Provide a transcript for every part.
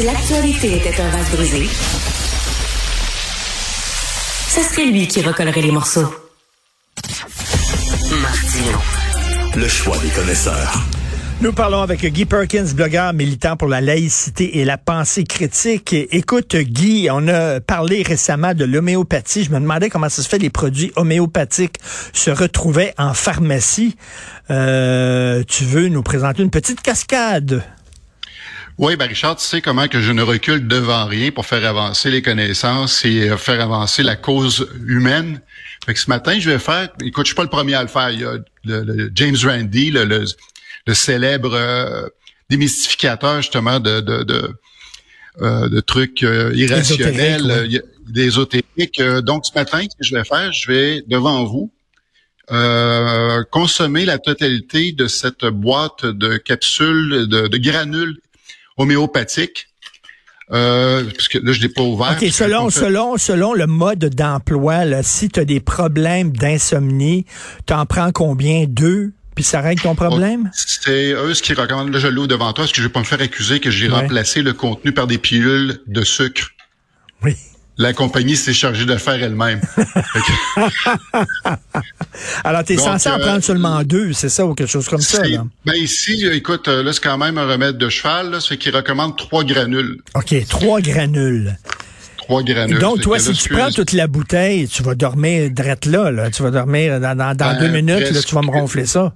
Si l'actualité était un vase brisé, ce serait lui qui recollerait les morceaux. Martino. Le choix des connaisseurs. Nous parlons avec Guy Perkins, blogueur militant pour la laïcité et la pensée critique. Écoute, Guy, on a parlé récemment de l'homéopathie. Je me demandais comment ça se fait les produits homéopathiques se retrouvaient en pharmacie. Euh, tu veux nous présenter une petite cascade? Oui, ben Richard, tu sais comment que je ne recule devant rien pour faire avancer les connaissances et euh, faire avancer la cause humaine. Fait que ce matin, je vais faire, écoute, je suis pas le premier à le faire. Il y a le, James Randi, le, le le célèbre euh, démystificateur justement de, de, de, euh, de trucs euh, irrationnels, ésotériques. donc ce matin, ce que je vais faire, je vais devant vous consommer la totalité de cette boîte de capsules, de, de granules homéopathiques. Euh, parce que là, je l'ai pas ouvert. OK, selon, selon, selon le mode d'emploi, si tu as des problèmes d'insomnie, tu en prends combien? Deux? puis ça règle ton problème? C'est eux ce qui recommandent. Là, je l'ai devant toi. Est-ce que je vais pas me faire accuser que j'ai remplacé le contenu par des pilules de sucre? Oui. La compagnie s'est chargée de le faire elle-même. Alors, tu es censé en euh, prendre seulement deux, c'est ça, ou quelque chose comme ça? Là? Ben ici, écoute, euh, là, c'est quand même un remède de cheval. Là, c'est qu'ils recommandent trois granules. OK, trois granules. Trois granules. Donc, toi, si tu prends toute la bouteille, tu vas dormir drette là, là. Tu vas dormir dans, dans, deux ben, minutes, là, tu vas me ronfler ça.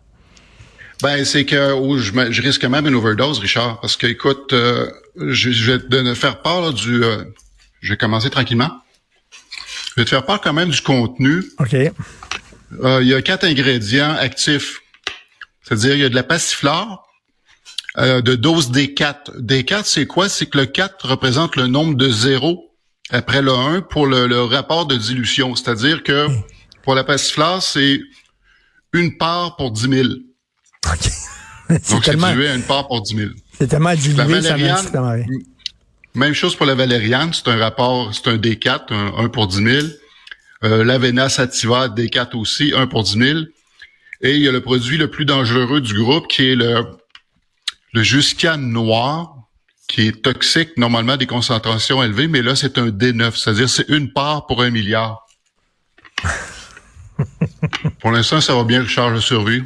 Ben, c'est que je, risque même une overdose, Richard, parce que, écoute, euh, je, vais te faire part du... Euh, je vais commencer tranquillement. Je vais te faire part quand même du contenu. OK. Euh, il y a quatre ingrédients actifs. C'est-à-dire, il y a de la passiflore, de dose D4. D4, c'est quoi? C'est que le 4 représente le nombre de zéros après le 1 pour le, rapport de dilution. C'est-à-dire que pour la passiflore, c'est une part pour 10 000. Donc, c'est dilué à une part pour 10 000. C'est tellement dilué, ça Même chose pour la valériane, c'est un rapport, c'est un D4, un 1 pour 10 000. Euh, L'Avena sativa, D4 aussi, 1 pour 10 000. Et il y a le produit le plus dangereux du groupe qui est le, le Juscan noir, qui est toxique, normalement des concentrations élevées, mais là, c'est un D9, c'est-à-dire c'est une part pour un milliard. pour l'instant, ça va bien, Richard, de survie.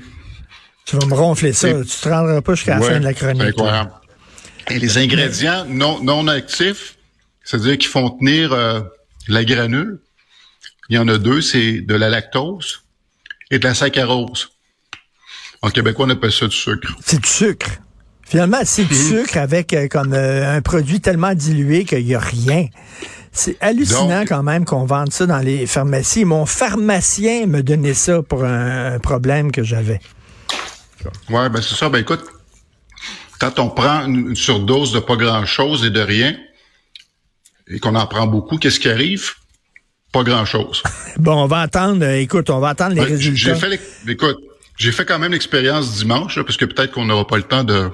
Tu vas me ronfler ça. Tu te rendras pas jusqu'à la fin de la chronique. Incroyable. Et les ingrédients non, non actifs, c'est-à-dire qui font tenir euh, la granule, il y en a deux, c'est de la lactose et de la saccharose. En québécois, on appelle ça du sucre. C'est du sucre. Finalement, c'est du mhm. sucre avec euh, comme euh, un produit tellement dilué qu'il n'y a rien. C'est hallucinant quand même qu'on vende ça dans les pharmacies. Mon pharmacien me donnait ça pour un problème que j'avais. Ouais, ben c'est ça. Ben écoute, quand on prend une surdose de pas grand-chose et de rien, et qu'on en prend beaucoup, qu'est-ce qui arrive? Pas grand-chose. bon, on va attendre, euh, écoute, on va attendre les résultats. J'ai fait, écoute, j'ai fait quand même l'expérience dimanche, parce que peut-être qu'on n'aura pas le temps de...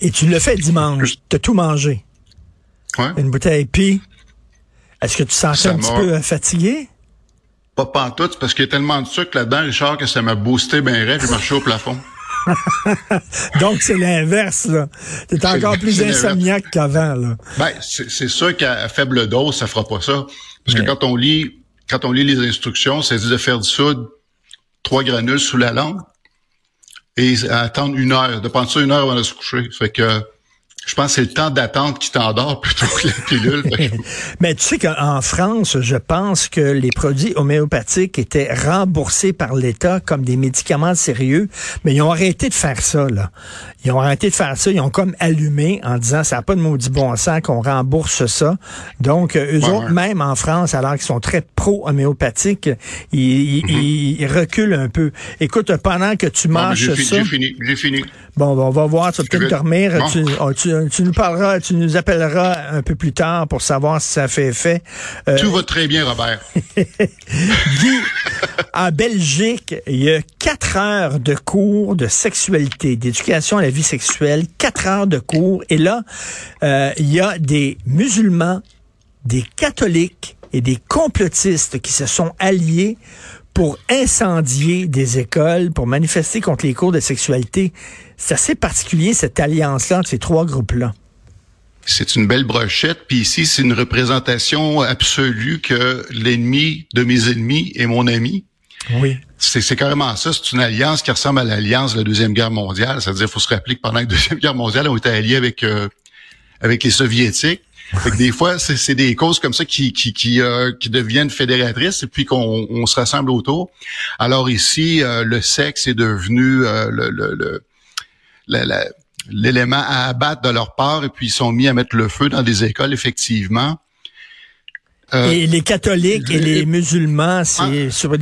Et tu l'as fait dimanche, t'as tout mangé. Ouais. Une bouteille, puis, est-ce que tu sens un petit peu euh, fatigué? Pas pantoute, parce qu'il y a tellement de sucre là-dedans, Richard, que ça m'a boosté bien rêve, j'ai marché au plafond. Donc, c'est l'inverse, là. T'es encore plus insomniaque qu'avant, là. Ben, c'est sûr qu'à faible dose, ça fera pas ça. Parce que quand on lit, quand on lit les instructions, c'est dit de faire du soude trois granules sous la langue et attendre une heure, de prendre ça une heure avant de se coucher. Fait que, je pense que c'est le temps d'attente qui t'endort plutôt que la pilule. Mais tu sais qu'en France, je pense que les produits homéopathiques étaient remboursés par l'État comme des médicaments sérieux, mais ils ont arrêté de faire ça, là. Ils ont arrêté de faire ça, ils ont comme allumé en disant ça n'a pas de maudit bon sens qu'on rembourse ça. Donc, euh, eux autres, même en France, alors qu'ils sont très pro-homéopathiques, ils, mm-hmm. ils, reculent un peu. Écoute, pendant que tu marches ça... J'ai fini, j'ai fini. Bon, on va voir, tu vas peut-être dormir. Oh, tu, tu, nous parleras, tu nous appelleras un peu plus tard pour savoir si ça fait effet. Euh, Tout va très bien, Robert. Guy, en Belgique, il y a quatre heures de cours de sexualité, d'éducation à la vie sexuelle, quatre heures de cours. Et là, euh, il y a des musulmans, des catholiques et des complotistes qui se sont alliés pour incendier des écoles, pour manifester contre les cours de sexualité. C'est assez particulier, cette alliance-là entre ces trois groupes-là. c'est une belle brochette. Puis ici, c'est une représentation absolue que l'ennemi de mes ennemis est mon ami. Oui. C'est carrément ça. C'est une alliance qui ressemble à l'alliance de la Deuxième Guerre mondiale. C'est-à-dire, il faut se rappeler que pendant la Deuxième Guerre mondiale, on était alliés avec euh, avec les Soviétiques. Fait que des fois, c'est des causes comme ça qui qui qui, euh, qui deviennent fédératrices et puis qu'on on se rassemble autour. Alors ici, euh, le sexe est devenu le, le, le l'élément à abattre de leur part et puis ils sont mis à mettre le feu dans des écoles, effectivement. Euh, et les catholiques et les musulmans, c'est ah. sur,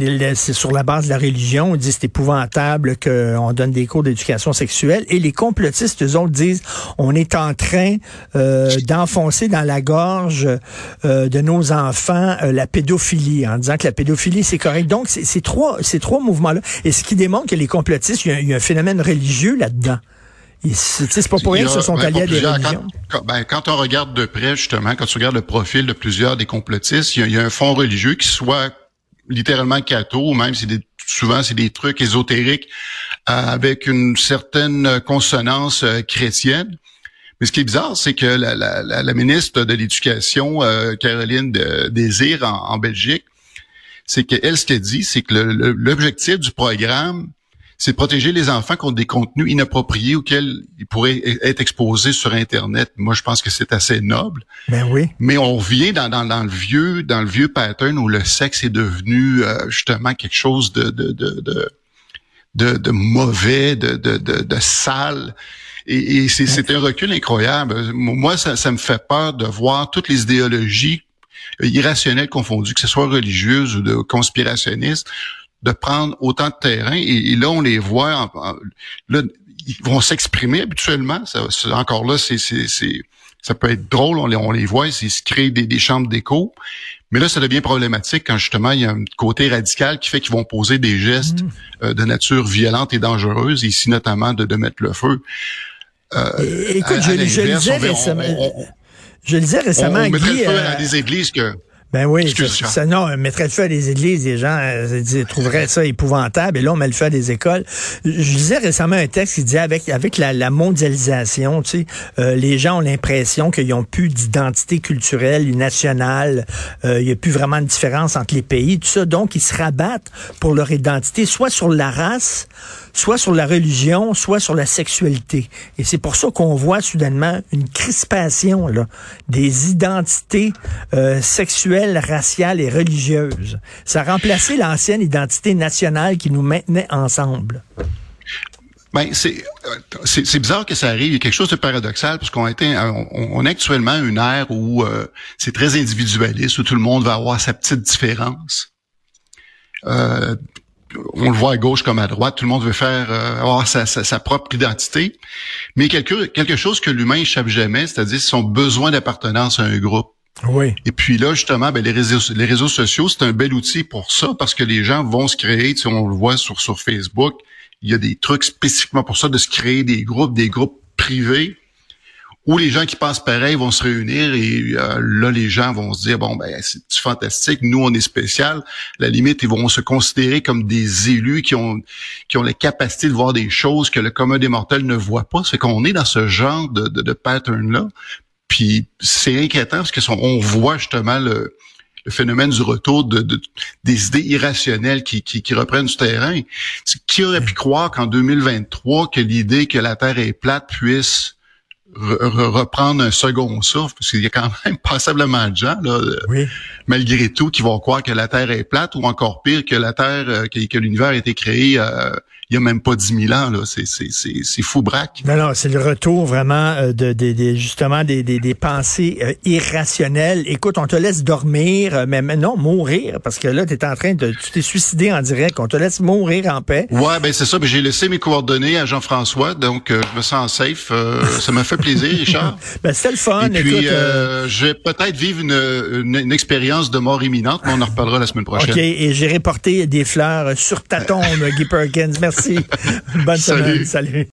sur la base de la religion. On dit c'est épouvantable qu'on donne des cours d'éducation sexuelle. Et les complotistes, eux autres, disent on est en train euh, d'enfoncer dans la gorge euh, de nos enfants la pédophilie, en disant que la pédophilie, c'est correct. Donc, c'est trois, ces trois mouvements-là. Et ce qui démontre que les complotistes, il y a un phénomène religieux là-dedans. C'est pas pour rien qu'ils se sont alliés à des religions. Quand, ben, quand, on regarde de près, justement, quand tu regardes le profil de plusieurs des complotistes, il y a, un fond religieux qui soit littéralement catho, ou même c'est des, souvent c'est des trucs ésotériques euh, avec une certaine consonance euh, chrétienne. Mais ce qui est bizarre, c'est que la, la, la, ministre de l'Éducation, euh, Caroline Désir, en, en Belgique, c'est qu'elle, ce qu'elle dit, c'est que l'objectif du programme, c'est protéger les enfants contre des contenus inappropriés auxquels ils pourraient être exposés sur Internet. Moi, je pense que c'est assez noble. Ben oui. Mais on vient dans, dans, dans, le vieux dans le vieux pattern où le sexe est devenu euh, justement quelque chose de de, de, de, de, mauvais, de, de, de, sale. Et, et c'est un recul incroyable. Moi, ça, ça me fait peur de voir toutes les idéologies irrationnelles confondues, que ce soit religieuses ou de conspirationnistes, de prendre autant de terrain. Et, là, on les voit, là, ils vont s'exprimer habituellement. Ça, encore là, c'est, c'est, ça peut être drôle, on les, on les voit, ils se créent des, des chambres d'écho. Mais là, ça devient problématique quand justement il y a un côté radical qui fait qu'ils vont poser des gestes mmh. euh, de nature violente et dangereuse, ici notamment de, de mettre le feu. Euh, Écoute, je, je, lisais récemment, je lisais récemment, on, mettrait le feu à euh, des églises que ben oui, ça, non, on mettrait le feu à des églises, les gens euh, trouveraient ça épouvantable, et là, on met le feu à des écoles. Je lisais récemment un texte qui disait, avec, avec la, mondialisation, tu sais, euh, les gens ont l'impression qu'ils n'ont plus d'identité culturelle nationale, euh, il n'y a plus vraiment de différence entre les pays, tout ça, donc ils se rabattent pour leur identité, soit sur la race, soit sur la religion, soit sur la sexualité. Et c'est pour ça qu'on voit soudainement une crispation là, des identités euh, sexuelles, raciales et religieuses. Ça a remplacé l'ancienne identité nationale qui nous maintenait ensemble. Ben, c'est, c'est, bizarre que ça arrive. Il y a quelque chose de paradoxal parce qu'on était, on, on est actuellement une ère où euh, c'est très individualiste, où tout le monde va avoir sa petite différence. Euh, on le voit à gauche comme à droite, tout le monde veut faire euh, avoir sa, propre identité, mais quelque, quelque chose que l'humain échappe jamais, c'est-à-dire son besoin d'appartenance à un groupe. Oui. Et puis là, justement, ben, les réseaux, les réseaux sociaux, c'est un bel outil pour ça, parce que les gens vont se créer, tu on le voit sur, sur Facebook, il y a des trucs spécifiquement pour ça, de se créer des groupes, des groupes privés où les gens qui pensent pareil vont se réunir et euh, là les gens vont se dire bon ben c'est fantastique, nous on est spécial. La limite ils vont se considérer comme des élus qui ont qui ont la capacité de voir des choses que le commun des mortels ne voit pas. C'est qu'on est dans ce genre de, de, pattern là. Puis c'est inquiétant parce que on voit justement le, phénomène du retour de, des idées irrationnelles qui, qui, qui reprennent du terrain. Qui aurait pu croire qu'en 2023 que l'idée que la Terre est plate puisse reprendre un second souffle, parce qu'il y a quand même passablement de gens, là, malgré tout, qui vont croire que la Terre est plate, ou encore pire, que la Terre, euh, que, l'univers a été créé euh, il y a même pas 10 000 ans. Là. C'est, c'est, c'est, c'est fou braque. Non, non, c'est le retour vraiment euh, de, de, justement des, des, des pensées euh, irrationnelles. Écoute, on te laisse dormir, euh, mais, non, mourir, parce que là, tu es en train de... Tu t'es suicidé en direct. On te laisse mourir en paix. Ouais, ben c'est ça. Ben, j'ai laissé mes coordonnées à Jean-François, donc je me sens safe. ça m'a fait plaisir, Richard. ben, c'était le fun. Et puis, je vais peut-être vivre une, une, expérience de mort imminente, mais on en reparlera la semaine prochaine. OK, et j'ai reporté des fleurs sur ta tombe, Guy Perkins. Merci. Merci. Bonne semaine. Salut.